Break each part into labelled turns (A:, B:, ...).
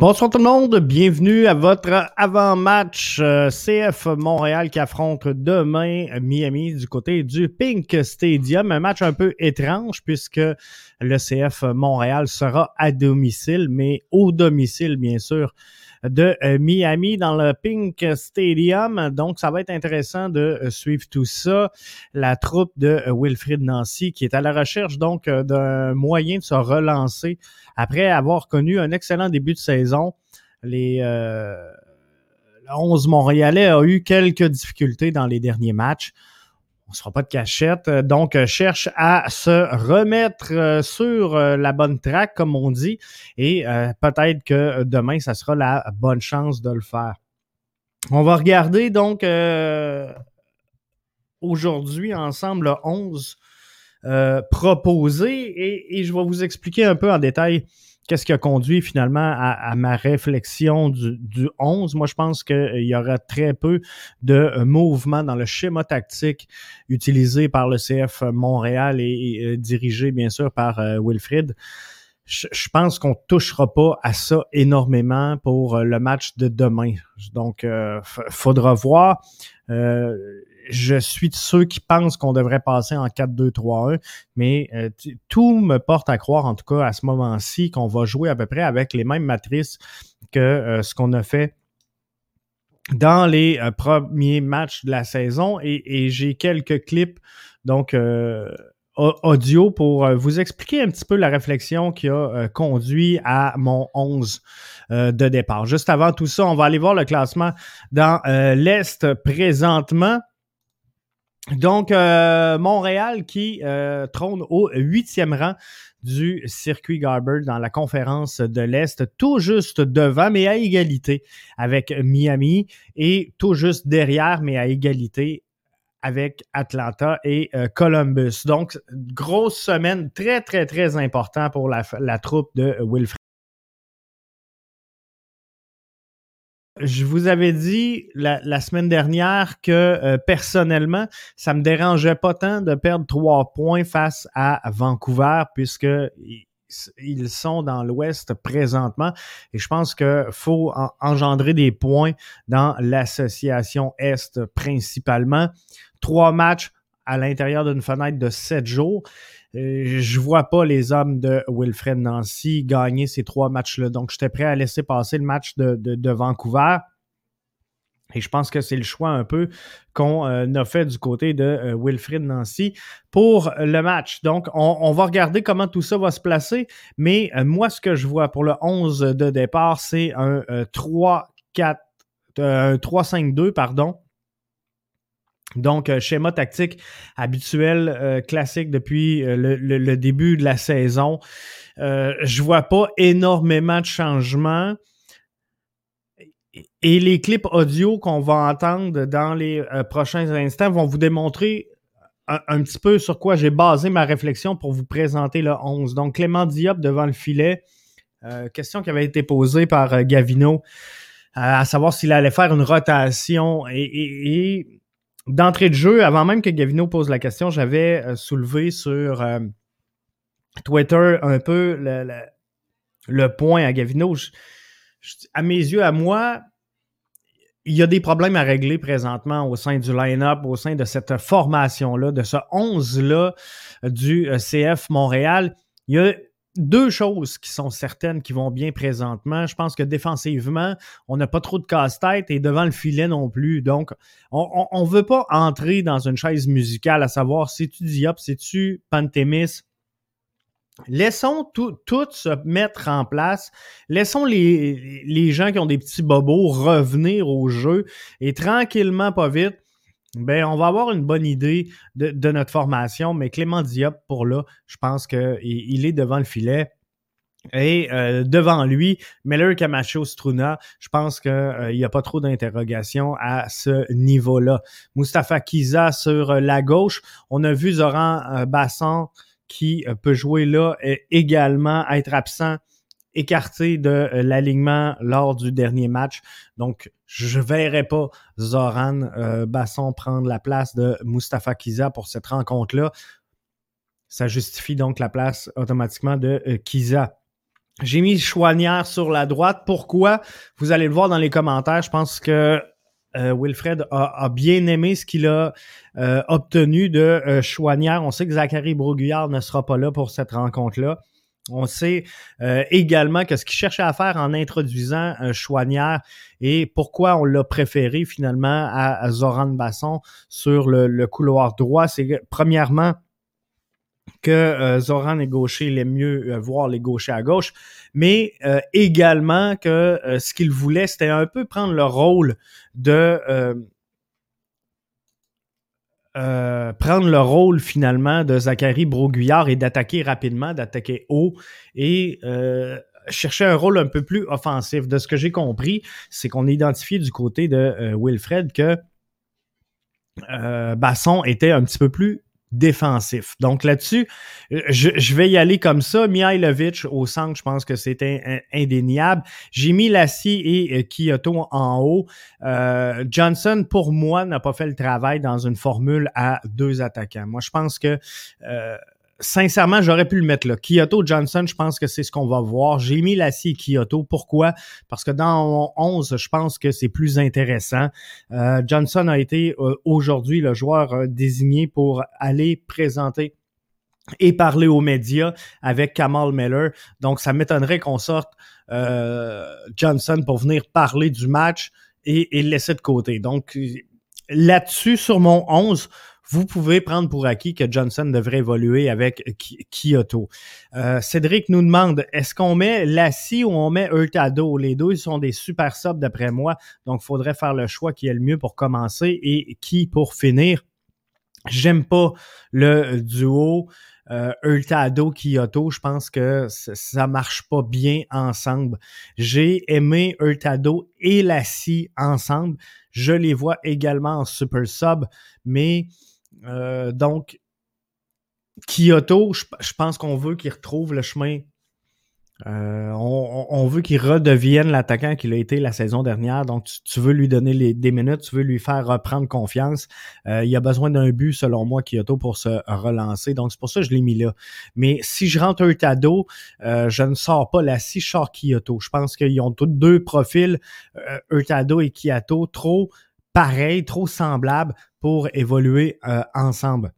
A: Bonsoir tout le monde, bienvenue à votre avant-match euh, CF Montréal qui affronte demain Miami du côté du Pink Stadium. Un match un peu étrange puisque le CF Montréal sera à domicile, mais au domicile bien sûr de euh, Miami dans le Pink Stadium. Donc, ça va être intéressant de euh, suivre tout ça. La troupe de Wilfrid Nancy qui est à la recherche donc d'un moyen de se relancer après avoir connu un excellent début de saison, les euh, 11 Montréalais a eu quelques difficultés dans les derniers matchs. On ne sera pas de cachette, donc euh, cherche à se remettre euh, sur euh, la bonne track, comme on dit, et peut-être que demain, ça sera la bonne chance de le faire. On va regarder donc aujourd'hui ensemble le 11 euh, et, je vais vous expliquer un peu en détail qu'est-ce qui a conduit finalement à, ma réflexion du, du, 11. Moi, je pense qu'il y aura très peu de mouvements dans le schéma tactique utilisé par le CF Montréal et, euh, dirigé bien sûr par euh. Je, pense qu'on touchera pas à ça énormément pour le match de demain. Donc, faudra voir je suis de ceux qui pensent qu'on devrait passer en 4-2-3-1, mais euh, tout me porte à croire, en tout cas à ce moment-ci, qu'on va jouer à peu près avec les mêmes matrices que euh, ce qu'on a fait dans les euh, premiers matchs de la saison. Et, j'ai quelques clips, donc audio, pour vous expliquer un petit peu la réflexion qui a conduit à mon 11 de départ. Juste avant tout ça, on va aller voir le classement dans l'Est présentement. Donc, euh, Montréal qui euh, trône au huitième rang du circuit Garber dans la conférence de l'Est, tout juste devant, mais à égalité avec Miami et tout juste derrière, mais à égalité avec Atlanta et euh, Columbus. Donc, grosse semaine très, très, très important pour la troupe de Wilfred. Je vous avais dit la, semaine dernière que euh, personnellement, ça me dérangeait pas tant de perdre trois points face à Vancouver puisque ils sont dans l'Ouest présentement et je pense qu'il faut engendrer des points dans l'association Est principalement. Trois matchs à l'intérieur d'une fenêtre de sept jours. Euh, je vois pas les hommes de Wilfred Nancy gagner ces trois matchs-là. Donc, j'étais prêt à laisser passer le match de, de, Vancouver. Et je pense que c'est le choix un peu qu'on euh, a fait du côté de euh, Wilfred Nancy pour le match. Donc, on, va regarder comment tout ça va se placer. Mais moi, ce que je vois pour le 11 de départ, c'est un 3-4, un 3-5-2, pardon, donc, euh, schéma tactique habituel, euh, classique depuis euh, le, début de la saison. je vois pas énormément de changements. Et les clips audio qu'on va entendre dans les prochains instants vont vous démontrer un, petit peu sur quoi j'ai basé ma réflexion pour vous présenter le 11. Donc, Clément Diop devant le filet. question qui avait été posée par Gavino, à savoir s'il allait faire une rotation. et d'entrée de jeu, avant même que Gavino pose la question, j'avais euh, soulevé sur euh, Twitter un peu le, point à Gavino. à mes yeux, à moi, il y a des problèmes à régler présentement au sein du line-up, au sein de cette formation-là, de ce 11-là du euh, CF Montréal. Il y a deux choses qui sont certaines qui vont bien présentement. Je pense que défensivement, on n'a pas trop de casse-tête et devant le filet non plus. Donc, on ne veut pas entrer dans une chaise musicale à savoir si tu Diop, si tu Pantémis. Laissons tout, tout, se mettre en place. Laissons les, les gens qui ont des petits bobos revenir au jeu et tranquillement, pas vite, ben, on va avoir une bonne idée de, notre formation, mais Clément Diop, pour là, je pense qu'il il est devant le filet. Et euh, devant lui, Miller Camacho Struna, je pense qu'il euh, n'y a pas trop d'interrogations à ce niveau-là. Mustapha Kiza sur la gauche. On a vu Zoran euh, Bassan qui peut jouer là également, être absent écarté de euh, l'alignement lors du dernier match. Donc, je ne verrai pas Zoran euh, Basson prendre la place de Mustafa Kiza pour cette rencontre-là. Ça justifie donc la place automatiquement de euh, Kiza. J'ai mis Chouanière sur la droite. Pourquoi? Vous allez le voir dans les commentaires. Je pense que euh, Wilfred a, bien aimé ce qu'il a euh, obtenu de Chouanière. On sait que Zachary Broguillard ne sera pas là pour cette rencontre-là. On sait également que ce qu'il cherchait à faire en introduisant un Chouanière et pourquoi on l'a préféré finalement à, Zoran Basson sur le couloir droit, c'est premièrement, que euh, Zoran est gaucher, il aime mieux euh, voir les gauchers à gauche, mais euh, également que ce qu'il voulait, c'était un peu prendre le rôle de prendre le rôle finalement de Zachary Broguillard et d'attaquer rapidement, d'attaquer haut et chercher un rôle un peu plus offensif. De ce que j'ai compris, c'est qu'on a identifié du côté de Wilfred que Basson était un petit peu plus défensif. Donc là-dessus, je, vais y aller comme ça. Mihailovic au centre, je pense que c'était indéniable. J'ai mis Lassie et euh, Kyoto en haut. Euh, Johnson, pour moi, n'a pas fait le travail dans une formule à deux attaquants. Moi, je pense que euh, sincèrement, j'aurais pu le mettre là. Kyoto Johnson, je pense que c'est ce qu'on va voir. J'ai mis Lassie et Kyoto. Pourquoi? Parce que dans 11, je pense que c'est plus intéressant. Euh, Johnson a été euh, aujourd'hui le joueur euh, désigné pour aller présenter et parler aux médias avec Kamal Miller. Donc, ça m'étonnerait qu'on sorte Johnson pour venir parler du match et, et le laisser de côté. Donc, là-dessus, sur mon 11, vous pouvez prendre pour acquis que Johnson devrait évoluer avec Kyoto. Euh, Cédric nous demande est-ce qu'on met Lassie ou on met Hurtado? Les deux ils sont des super subs d'après moi, donc il faudrait faire le choix qui est le mieux pour commencer et qui pour finir. J'aime pas le duo euh, Hurtado Kyoto, je pense que ça marche pas bien ensemble. J'ai aimé Hurtado et Lassie ensemble. Je les vois également en super sub, mais euh, donc, Kyoto, je, pense qu'on veut qu'il retrouve le chemin. Euh, on, veut qu'il redevienne l'attaquant qu'il a été la saison dernière. Donc, tu, veux lui donner des minutes, tu veux lui faire reprendre confiance. Euh, il a besoin d'un but, selon moi, Kyoto, pour se relancer. Donc, c'est pour ça que je l'ai mis là. Mais si je rentre un Tado, je ne sors pas la si je sors Kyoto. Je pense qu'ils ont tous deux profils, Hurtado et Kyoto, trop pareil, trop semblable pour évoluer euh, ensemble.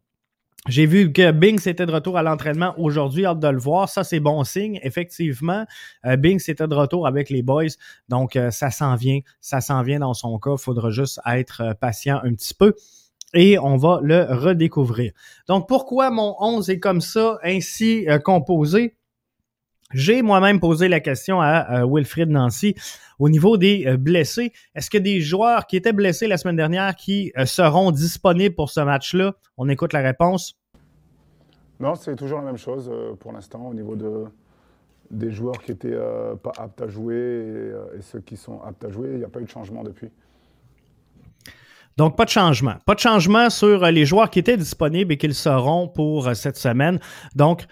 A: J'ai vu que Bing était de retour à l'entraînement aujourd'hui, hâte de le voir. Ça, c'est bon signe. Effectivement, euh, Bing était de retour avec les boys. Donc, euh, ça s'en vient. Ça s'en vient dans son cas. Faudra juste être patient un petit peu. Et on va le redécouvrir. Donc, pourquoi mon 11 est comme ça, ainsi composé? J'ai moi-même posé la question à, Wilfrid Nancy au niveau des euh, blessés. Est-ce que des joueurs qui étaient blessés la semaine dernière qui euh, seront disponibles pour ce match-là? On écoute la réponse.
B: Non, c'est toujours la même chose euh, pour l'instant au niveau de, des joueurs qui n'étaient pas aptes à jouer et, ceux qui sont aptes à jouer. Il n'y a pas eu de changement depuis.
A: Donc, pas de changement. Pas de changement sur les joueurs qui étaient disponibles et qu'ils seront pour cette semaine. Donc,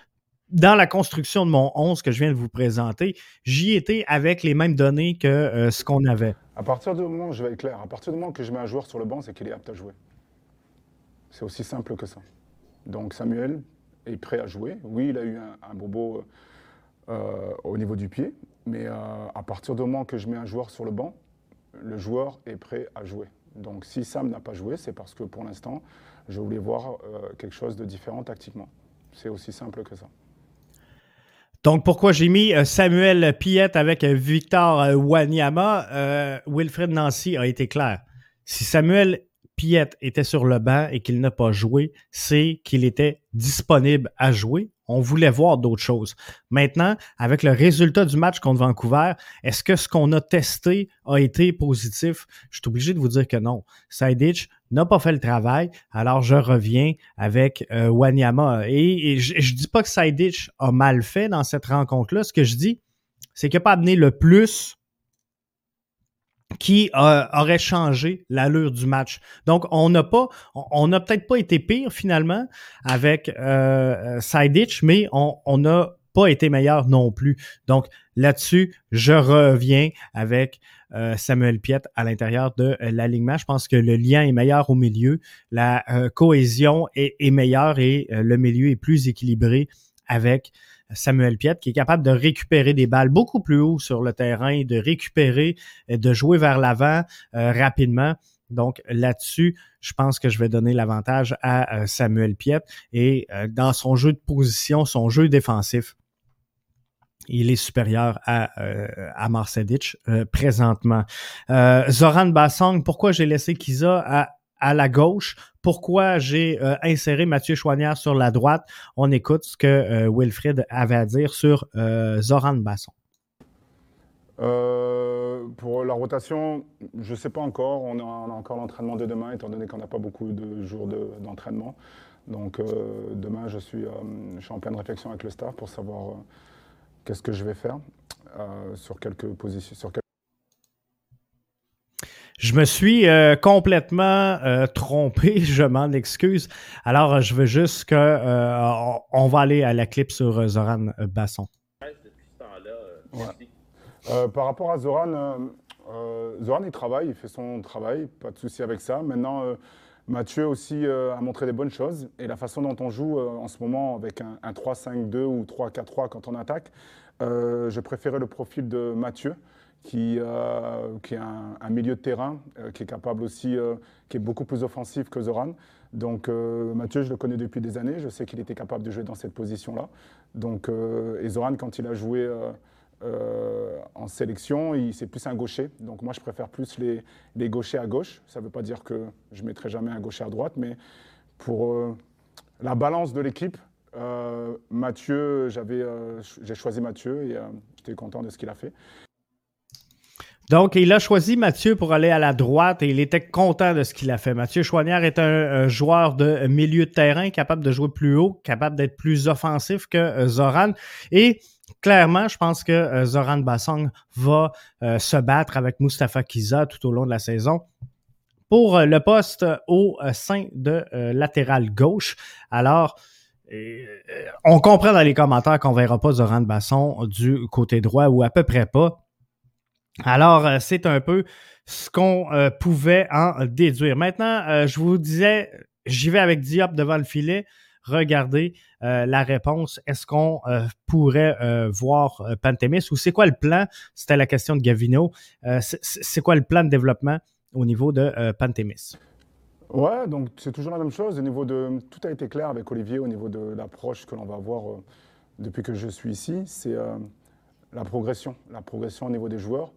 A: dans la construction de mon 11 que je viens de vous présenter, j'y étais avec les mêmes données que euh, ce qu'on avait.
B: À partir du moment, je vais être clair, à partir du moment que je mets un joueur sur le banc, c'est qu'il est apte à jouer. C'est aussi simple que ça. Donc Samuel est prêt à jouer. Oui, il a eu un, bobo euh, au niveau du pied, mais euh, à partir du moment que je mets un joueur sur le banc, le joueur est prêt à jouer. Donc si Sam n'a pas joué, c'est parce que pour l'instant, je voulais voir quelque chose de différent tactiquement. C'est aussi simple que ça.
A: Donc, pourquoi j'ai mis euh, Samuel Piette avec euh, Victor euh, Wanyama, Wilfred Nancy a été clair. Si Samuel Piette était sur le banc et qu'il n'a pas joué, c'est qu'il était disponible à jouer on voulait voir d'autres choses. Maintenant, avec le résultat du match contre Vancouver, est-ce que ce qu'on a testé a été positif? Je suis obligé de vous dire que non. Saidich n'a pas fait le travail, alors je reviens avec euh, Wanyama. Et, je, ne dis pas que Saidich a mal fait dans cette rencontre-là. Ce que je dis, c'est qu'il n'a pas amené le plus qui euh, aurait changé l'allure du match. Donc, on n'a pas, on n'a peut-être pas été pire finalement avec euh, Sidich, mais on n'a pas été meilleur non plus. Donc, là-dessus, je reviens avec euh, Samuel Piet à l'intérieur de euh, l'alignement. Je pense que le lien est meilleur au milieu, la cohésion est, est, meilleure et le milieu est plus équilibré avec Samuel Piet, qui est capable de récupérer des balles beaucoup plus haut sur le terrain, de récupérer, de jouer vers l'avant rapidement. Donc là-dessus, je pense que je vais donner l'avantage à Samuel Piet. Et dans son jeu de position, son jeu défensif, il est supérieur à, euh, à euh, présentement. Euh, Zoran Bassong, pourquoi j'ai laissé Kiza à, à la gauche? Pourquoi j'ai euh, inséré Mathieu Chouanière sur la droite? On écoute ce que Wilfred avait à dire sur Zoran Bassong.
B: pour la rotation, je ne sais pas encore. On a, encore l'entraînement de demain, étant donné qu'on n'a pas beaucoup de jours d'entraînement. Donc demain, je suis, en pleine réflexion avec le staff pour savoir qu'est-ce que je vais faire euh, sur quelques positions.
A: Je me suis euh, complètement euh, trompé, je m'en excuse. Alors, je veux juste que on va aller à la clip sur Zoran Basson.
B: par rapport à Zoran, Zoran il travaille, il fait son travail, pas de souci avec ça. Maintenant, Mathieu aussi a montré des bonnes choses et la façon dont on joue en ce moment avec un, un 3-5-2 ou 3-4-3 quand on attaque, euh, je préférais le profil de Mathieu, qui, euh, qui est un, milieu de terrain, euh, qui est capable aussi, qui est beaucoup plus offensif que Zoran. Donc Mathieu, je le connais depuis des années, je sais qu'il était capable de jouer dans cette position-là. Donc, et Zoran, quand il a joué en sélection, c'est plus un gaucher. Donc moi, je préfère plus les, les gauchers à gauche. Ça ne veut pas dire que je mettrai jamais un gaucher à droite, mais pour la balance de l'équipe, euh, Mathieu, j'avais, euh, j'ai choisi Mathieu et euh, j'étais content de ce qu'il a fait.
A: Donc, il a choisi Mathieu pour aller à la droite et il était content de ce qu'il a fait. Mathieu Chouanière est un, joueur de milieu de terrain capable de jouer plus haut, capable d'être plus offensif que Zoran. Et clairement, je pense que Zoran Bassong va se battre avec Mustafa Kiza tout au long de la saison pour le poste au sein de latéral gauche. Alors, euh, on comprend dans les commentaires qu'on verra pas Zoran Basson du côté droit ou à peu près pas. Alors, euh, c'est un peu ce qu'on euh, pouvait en déduire. Maintenant, je vous disais, j'y vais avec Diop devant le filet. Regardez la réponse. Est-ce qu'on pourrait voir Pantémis ou c'est quoi le plan? C'était la question de Gavino. c'est quoi le plan de développement au niveau de Pantémis?
B: Ouais, donc c'est toujours la même chose. Au niveau de, tout a été clair avec Olivier au niveau de l'approche que l'on va avoir euh, depuis que je suis ici. C'est euh, la progression, la progression au niveau des joueurs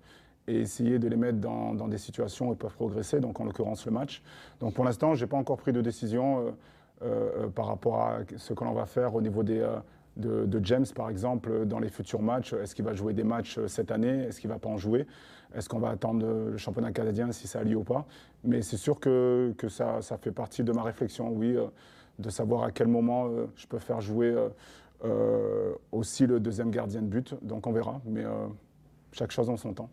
B: et essayer de les mettre dans, des situations où ils peuvent progresser, donc en l'occurrence le match. Donc pour l'instant, je n'ai pas encore pris de décision euh, par rapport à ce que l'on va faire au niveau des, de, James, par exemple, dans les futurs matchs. Est-ce qu'il va jouer des matchs cette année? Est-ce qu'il ne va pas en jouer? Est-ce qu'on va attendre le championnat canadien si ça a lieu ou pas? Mais c'est sûr que, que ça, ça, fait partie de ma réflexion, oui, euh, de savoir à quel moment euh, je peux faire jouer euh, aussi le deuxième gardien de but. Donc on verra, mais chaque chose en son temps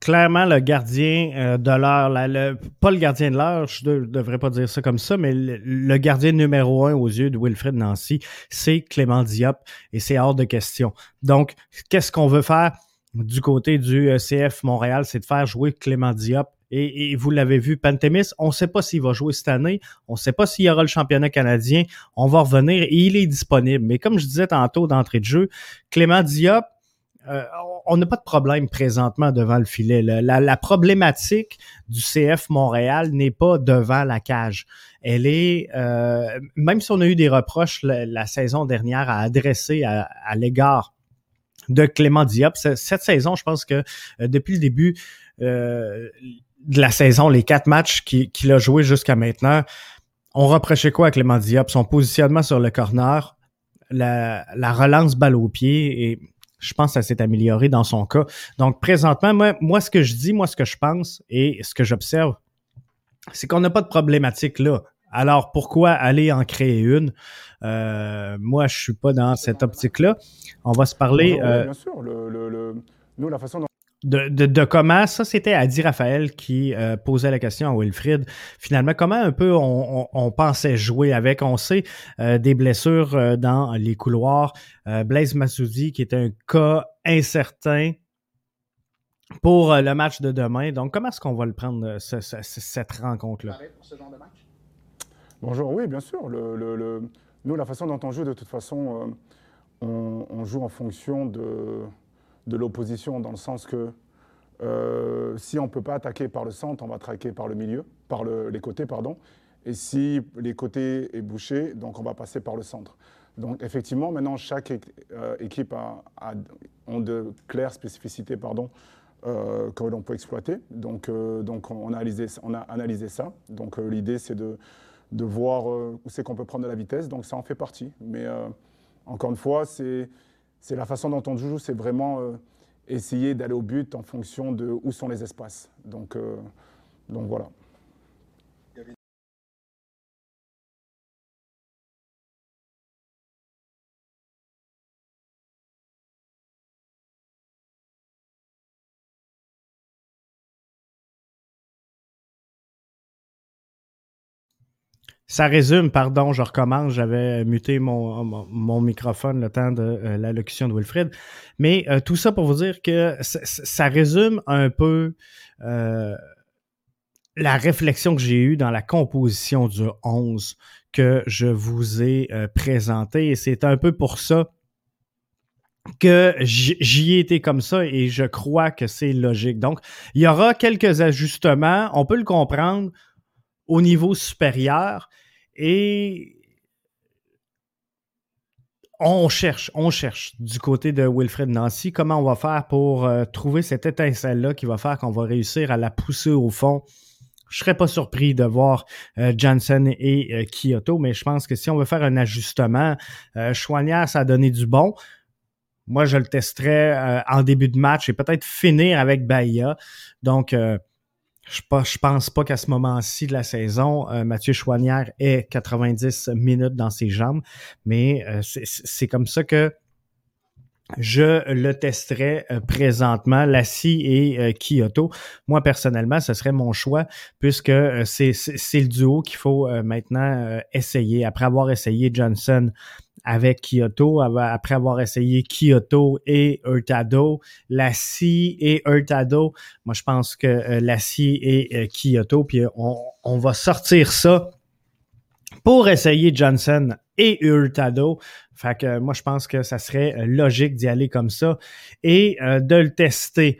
A: clairement le gardien euh, de l'heure, pas le gardien de l'heure, je ne devrais pas dire ça comme ça, mais le, gardien numéro un aux yeux de Wilfred Nancy, c'est Clément Diop et c'est hors de question. Donc, qu'est-ce qu'on veut faire du côté du euh, CF Montréal, c'est de faire jouer Clément Diop. Et, vous l'avez vu, Pantémis, on ne sait pas s'il va jouer cette année, on ne sait pas s'il y aura le championnat canadien, on va revenir et il est disponible. Mais comme je disais tantôt d'entrée de jeu, Clément Diop, euh, on n'a pas de problème présentement devant le filet. La, problématique du CF Montréal n'est pas devant la cage. Elle est, euh, même si on a eu des reproches la, saison dernière à adresser à, l'égard de Clément Diop, cette saison, je pense que euh, depuis le début de la saison, les quatre matchs qu'il a joués jusqu'à maintenant, on reprochait quoi à Clément Diop? Son positionnement sur le corner, la, la relance balle au pied et je pense que ça s'est amélioré dans son cas. Donc, présentement, moi, moi, ce que je dis, moi, ce que je pense et ce que j'observe, c'est qu'on n'a pas de problématique là. Alors, pourquoi aller en créer une? Euh, moi, je suis pas dans cette optique-là. On va se parler.
B: Euh, bien sûr. Le, nous, la façon dont
A: de, comment, ça c'était Adi Raphaël qui euh, posait la question à Wilfried, finalement, comment un peu on, pensait jouer avec, on sait, euh, des blessures euh, dans les couloirs, Blaise Massoudi qui est un cas incertain pour le match de demain. Donc, comment est-ce qu'on va le prendre, cette rencontre-là?
B: Bonjour, oui, bien sûr. Le, Nous, la façon dont on joue, de toute façon, on, on, joue en fonction de, de l'opposition, dans le sens que si on ne peut pas attaquer par le centre, on va attaquer par le milieu, par le, les côtés, pardon. Et si les côtés est bouché, donc on va passer par le centre. Donc effectivement, maintenant, chaque euh, équipe a, a, de claires spécificités pardon, euh, que l'on peut exploiter. Donc, euh, donc on, a analysé, on, a analysé, ça. Donc euh, l'idée, c'est de, de, voir euh, où c'est qu'on peut prendre de la vitesse. Donc ça en fait partie. Mais euh, encore une fois, c'est la façon dont on joue, c'est vraiment essayer d'aller au but en fonction de où sont les espaces. Donc, donc voilà.
A: Ça résume, pardon, je recommence, j'avais muté mon, mon, microphone le temps de euh, l'allocution de Wilfred. Mais euh, tout ça pour vous dire que ça résume un peu euh, la réflexion que j'ai eue dans la composition du 11 que je vous ai euh, présenté. Et c'est un peu pour ça que j'y ai été comme ça et je crois que c'est logique. Donc, il y aura quelques ajustements, on peut le comprendre au niveau supérieur, et on cherche, on cherche du côté de Wilfred Nancy comment on va faire pour euh, trouver cette étincelle-là qui va faire qu'on va réussir à la pousser au fond. Je serais pas surpris de voir euh, Johnson et euh, Kyoto, mais je pense que si on veut faire un ajustement, euh, ça a donné du bon. Moi, je le testerais euh, en début de match et peut-être finir avec Bahia. Donc, je ne pense pas qu'à ce moment-ci de la saison, euh, Mathieu Chouanière ait 90 minutes dans ses jambes, mais euh, c'est comme ça que je le testerai euh, présentement, Lassie et euh, Kyoto. Moi, personnellement, ce serait mon choix puisque euh, c'est le duo qu'il faut maintenant essayer. Après avoir essayé Johnson avec Kyoto, après avoir essayé Kyoto et Hurtado, Lassie et Hurtado, moi je pense que Lassie et Kyoto, puis on, on va sortir ça pour essayer Johnson et Hurtado. Fait que moi, je pense que ça serait euh, logique d'y aller comme ça et euh, de le tester.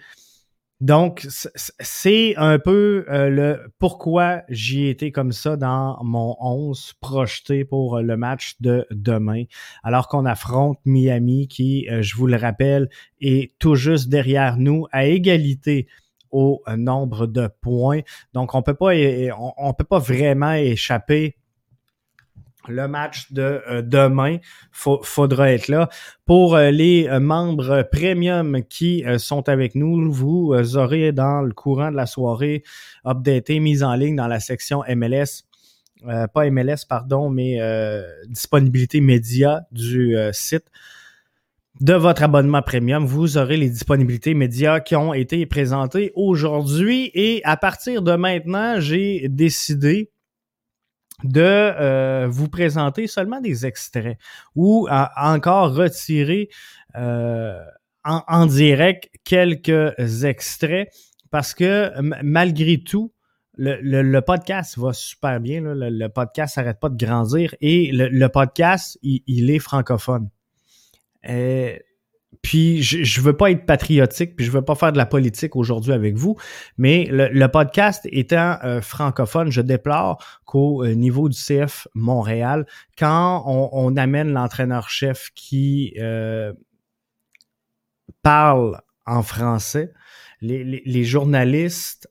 A: Donc, c'est un peu euh, le pourquoi j'y étais comme ça dans mon 11 projeté pour le match de demain, alors qu'on affronte Miami qui, je vous le rappelle, est tout juste derrière nous à égalité au nombre de points. Donc, on peut pas, on peut pas vraiment échapper le match de euh, demain, faudra être là. Pour euh, les euh, membres premium qui sont avec nous, vous aurez dans le courant de la soirée updaté, mise en ligne dans la section MLS. pas MLS, pardon, mais disponibilité média du site de votre abonnement premium, vous aurez les disponibilités médias qui ont été présentées aujourd'hui et à partir de maintenant, j'ai décidé de euh, vous présenter seulement des extraits ou encore retirer euh, en, direct quelques extraits parce que malgré tout, le, podcast va super bien. Le, podcast n'arrête pas de grandir et le, podcast, il, est francophone. Puis je, je veux pas être patriotique, puis je veux pas faire de la politique aujourd'hui avec vous, mais le, le podcast étant euh, francophone, je déplore qu'au euh, niveau du CF Montréal, quand on, on amène l'entraîneur-chef qui euh, parle en français, les, les, les journalistes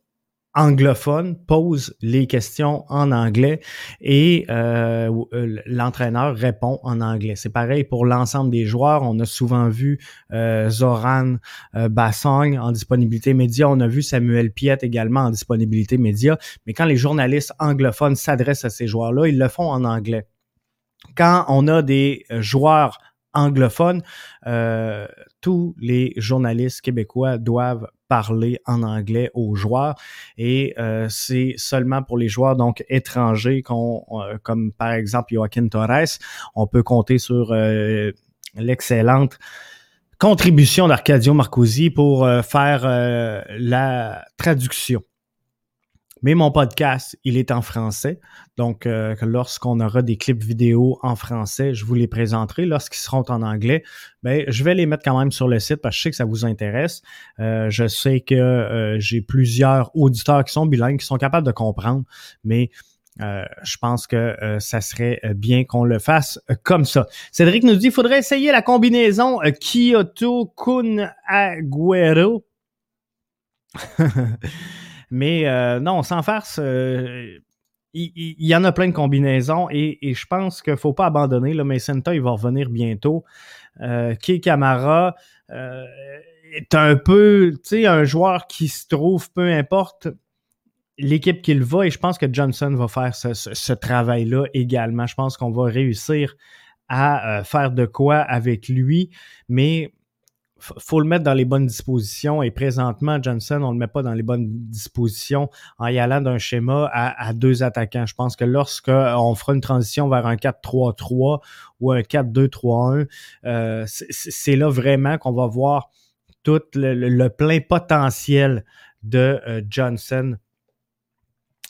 A: anglophone pose les questions en anglais et euh, euh, l'entraîneur répond en anglais. C'est pareil pour l'ensemble des joueurs. On a souvent vu euh, Zoran Bassong en disponibilité média. On a vu Samuel Piet également en disponibilité média. Mais quand les journalistes anglophones s'adressent à ces joueurs-là, ils le font en anglais. Quand on a des joueurs anglophones, tous les journalistes québécois doivent parler en anglais aux joueurs et euh, c'est seulement pour les joueurs donc étrangers qu'on euh, comme par exemple Joaquin Torres, on peut compter sur euh, l'excellente contribution d'Arcadio Marcosi pour faire la traduction. Mais mon podcast, il est en français. Donc, euh, lorsqu'on aura des clips vidéo en français, je vous les présenterai. Lorsqu'ils seront en anglais, ben, je vais les mettre quand même sur le site parce que je sais que ça vous intéresse. Euh, je sais que euh, j'ai plusieurs auditeurs qui sont bilingues, qui sont capables de comprendre, mais je pense que ça serait bien qu'on le fasse comme ça. Cédric nous dit il faudrait essayer la combinaison Kyoto Kun Aguero. Mais euh, non, sans farce, euh, il, y, en a plein de combinaisons et, je pense qu'il ne faut pas abandonner. Là, Mason il va revenir bientôt. Euh, Key Camara euh, est un peu, tu sais, un joueur qui se trouve, peu importe l'équipe qu'il va, et je pense que Johnson va faire ce, ce travail-là également. Je pense qu'on va réussir à faire de quoi avec lui, mais faut le mettre dans les bonnes dispositions. Et présentement, Johnson, on ne le met pas dans les bonnes dispositions en y allant d'un schéma à, deux attaquants. Je pense que lorsqu'on fera une transition vers un 4-3-3 ou un 4-2-3-1, euh, c'est là vraiment qu'on va voir tout le, plein potentiel de euh, Johnson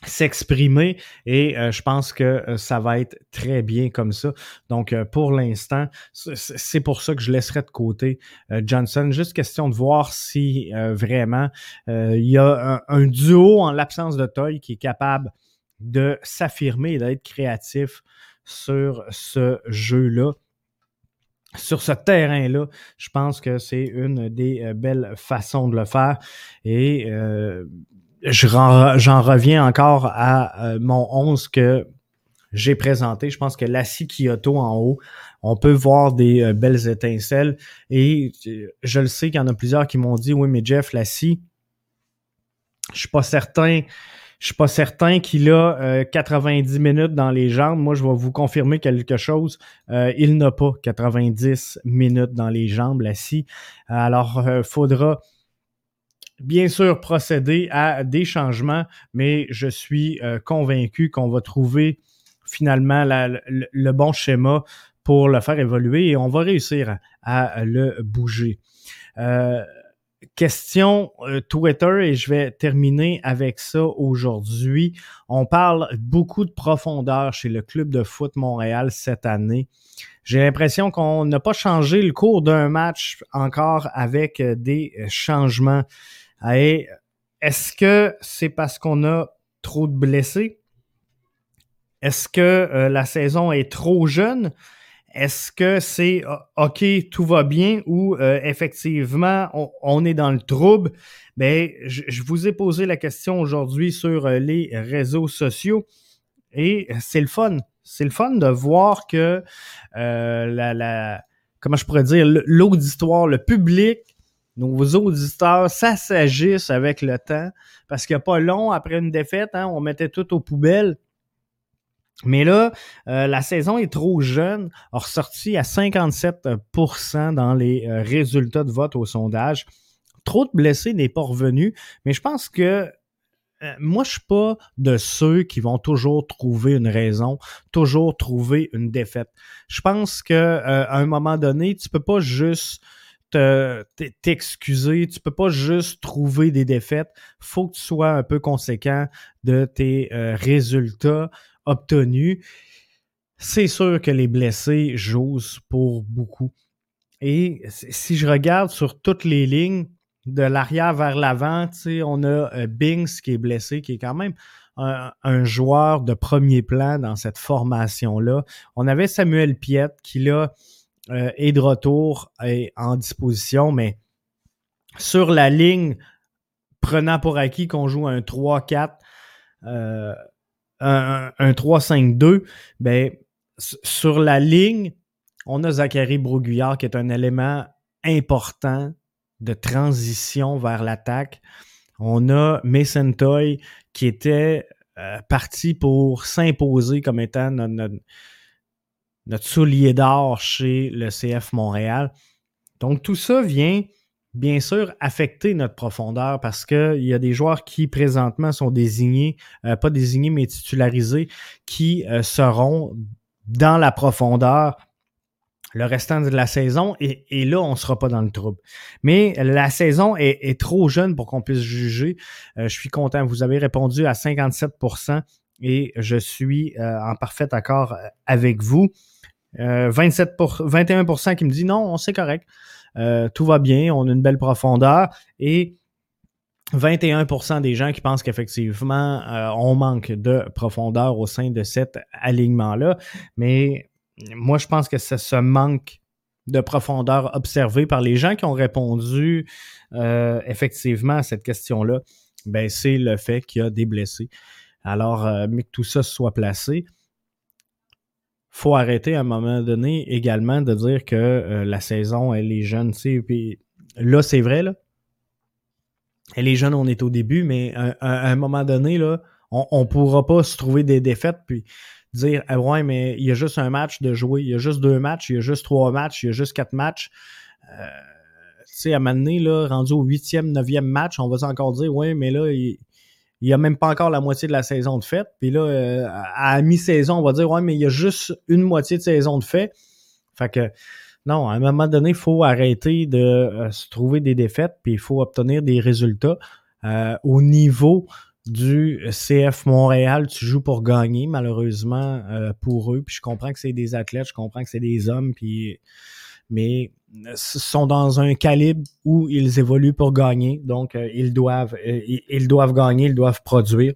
A: s'exprimer et euh, je pense que euh, ça va être très bien comme ça. Donc euh, pour l'instant, c'est pour ça que je laisserai de côté Johnson. Juste question de voir si vraiment il y a un, duo en l'absence de Toy qui est capable de s'affirmer et d'être créatif sur ce jeu-là. Sur ce terrain-là, je pense que c'est une des belles façons de le faire. Et j'en reviens encore à euh, mon 11 que j'ai présenté. Je pense que l'Assi Kyoto en haut, on peut voir des euh, belles étincelles. Et euh, je le sais qu'il y en a plusieurs qui m'ont dit, oui, mais Jeff, l'Assi, je suis pas certain. Je suis pas certain qu'il a 90 minutes dans les jambes. Moi, je vais vous confirmer quelque chose. il n'a pas 90 minutes dans les jambes, l'Assi. Alors, faudra bien sûr procéder à des changements, mais je suis euh, convaincu qu'on va trouver finalement le, bon schéma pour le faire évoluer et on va réussir à, le bouger. Euh, question euh, Twitter et je vais terminer avec ça aujourd'hui. On parle beaucoup de profondeur chez le club de foot Montréal cette année. J'ai l'impression qu'on n'a pas changé le cours d'un match encore avec des changements. Est-ce que c'est parce qu'on a trop de blessés? Est-ce que euh, la saison est trop jeune? Est-ce que c'est ah, OK, tout va bien ou euh, effectivement on, est dans le trouble? Ben, je, vous ai posé la question aujourd'hui sur euh, les réseaux sociaux et c'est le fun. C'est le fun de voir que la, la, comment je pourrais dire, l'auditoire, le public nos auditeurs s'assagissent avec le temps parce qu'il n'y a pas long après une défaite, hein, on mettait tout aux poubelles. Mais là, euh, la saison est trop jeune, a ressorti à 57% dans les euh, résultats de vote au sondage. Trop de blessés n'est pas revenu, mais je pense que euh, moi, je suis pas de ceux qui vont toujours trouver une raison, toujours trouver une défaite. Je pense que à un moment donné, tu peux pas juste t'excuser. Tu peux pas juste trouver des défaites. Faut que tu sois un peu conséquent de tes euh, résultats obtenus. C'est sûr que les blessés jouent pour beaucoup. Et si je regarde sur toutes les lignes, de l'arrière vers l'avant, on a euh, Bings qui est blessé, qui est quand même un, un, joueur de premier plan dans cette formation-là. On avait Samuel Piette qui, là, euh, est de retour et en disposition, mais sur la ligne, prenant pour acquis qu'on joue un 3-4, euh, un, 3-5-2, ben, sur la ligne, on a Zachary Broguillard qui est un élément important de transition vers l'attaque. On a Mason Toy qui était euh, parti pour s'imposer comme étant notre, notre soulier d'or chez le CF Montréal. Donc tout ça vient bien sûr affecter notre profondeur parce qu'il y a des joueurs qui présentement sont désignés, euh, pas désignés mais titularisés, qui euh, seront dans la profondeur le restant de la saison et, là, on sera pas dans le trouble. Mais la saison est, trop jeune pour qu'on puisse juger. Euh, je suis content. Vous avez répondu à 57% et je suis euh, en parfait accord avec vous. 27 21% qui me dit non, c'est correct. tout va bien, on a une belle profondeur et 21% des gens qui pensent qu'effectivement, on manque de profondeur au sein de cet alignement-là. Mais moi, je pense que c'est ce manque de profondeur observé par les gens qui ont répondu euh, effectivement à cette question-là, ben, c'est le fait qu'il y a des blessés. Alors, euh, mais que tout ça soit placé, faut arrêter à un moment donné également de dire que euh, la saison, elle est jeune. Puis là, c'est vrai, là. Elle est jeune, on est au début, mais à, un moment donné, là, on ne pourra pas se trouver des défaites. Puis dire ah ouais, mais il y a juste un match de jouer, il y a juste deux matchs, il y a juste trois matchs, il y a juste quatre matchs. Euh, tu sais, à un moment donné, là, rendu au huitième, neuvième match, on va encore dire ouais, mais là, il, il y a même pas encore la moitié de la saison de fait. Puis là, euh, à mi-saison, on va dire ouais, mais il y a juste une moitié de saison de fait. Fait que non, à un moment donné, il faut arrêter de euh, se trouver des défaites, puis il faut obtenir des résultats au niveau du CF Montréal, tu joues pour gagner, malheureusement, euh, pour eux. Puis je comprends que c'est des athlètes, je comprends que c'est des hommes, puis mais sont dans un calibre où ils évoluent pour gagner. Donc, euh, ils doivent euh, ils doivent gagner, ils doivent produire.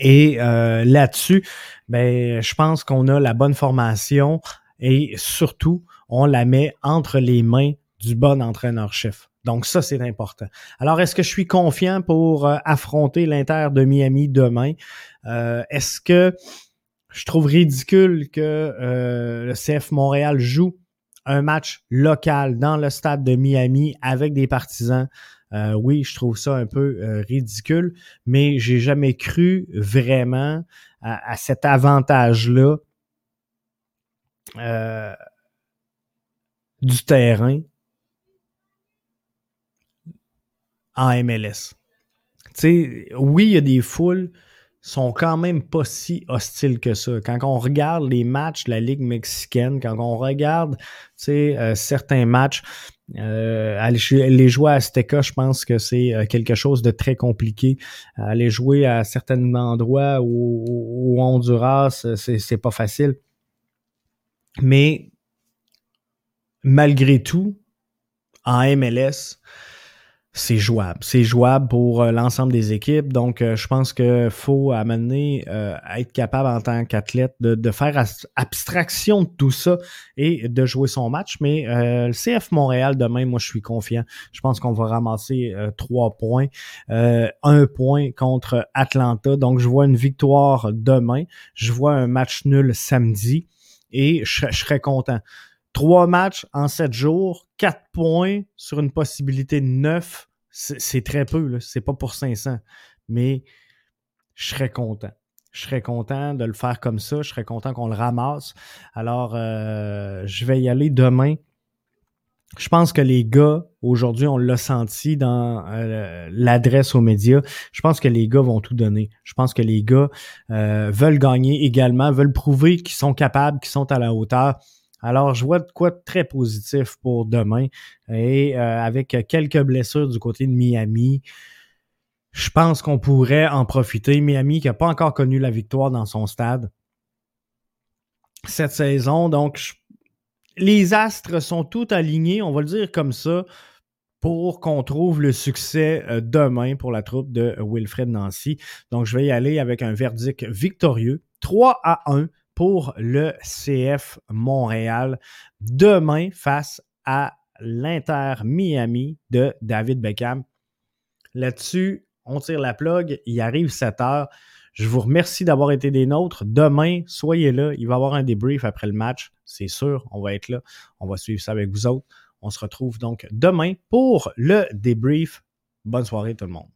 A: Et là-dessus, ben, je pense qu'on a la bonne formation et surtout, on la met entre les mains du bon entraîneur-chef. Donc ça, c'est important. Alors, est-ce que je suis confiant pour euh, affronter l'Inter de Miami demain? Euh, est-ce que je trouve ridicule que euh, le CF Montréal joue un match local dans le stade de Miami avec des partisans? oui, je trouve ça un peu ridicule, mais j'ai jamais cru vraiment à cet avantage-là du terrain en MLS. sais, oui, il y a des foules sont quand même pas si hostiles que ça. Quand on regarde les matchs de la Ligue mexicaine, quand on regarde euh, certains matchs, euh, les jouer à Azteca, je pense que c'est euh, quelque chose de très compliqué. Aller jouer à certains endroits où, Honduras, c'est pas facile. Mais malgré tout, en MLS, c'est jouable. C'est jouable pour euh, l'ensemble des équipes. Donc, euh, je pense qu'il faut amener euh, à être capable en tant qu'athlète de, faire abstraction de tout ça et de jouer son match. Mais le CF Montréal, demain, moi, je suis confiant. Je pense qu'on va ramasser trois points. un point contre Atlanta. Donc, je vois une victoire demain. Je vois un match nul samedi et je serais content. Trois matchs en sept jours, quatre points sur une possibilité de neuf, c'est très peu, c'est pas pour 500. Mais je serais content. Je serais content de le faire comme ça. Je serais content qu'on le ramasse. Alors, euh, je vais y aller demain. Je pense que les gars, aujourd'hui, on l'a senti dans euh, l'adresse aux médias. Je pense que les gars vont tout donner. Je pense que les gars euh, veulent gagner également, veulent prouver qu'ils sont capables, qu'ils sont à la hauteur. Alors, je vois de quoi très positif pour demain. Et euh, avec quelques blessures du côté de Miami, je pense qu'on pourrait en profiter. Miami qui n'a pas encore connu la victoire dans son stade cette saison. Donc, les astres sont tous alignés, on va le dire comme ça, pour qu'on trouve le succès euh, demain pour la troupe de Wilfred Nancy. Donc, je vais y aller avec un verdict victorieux. 3 à 1 pour le CF Montréal demain face à l'Inter Miami de David Beckham. Là-dessus, on tire la plug, il arrive 7 heures. Je vous remercie d'avoir été des nôtres. Demain, soyez là. Il va y avoir un débrief après le match. C'est sûr, on va être là. On va suivre ça avec vous autres. On se retrouve donc demain pour le débrief. Bonne soirée tout le monde.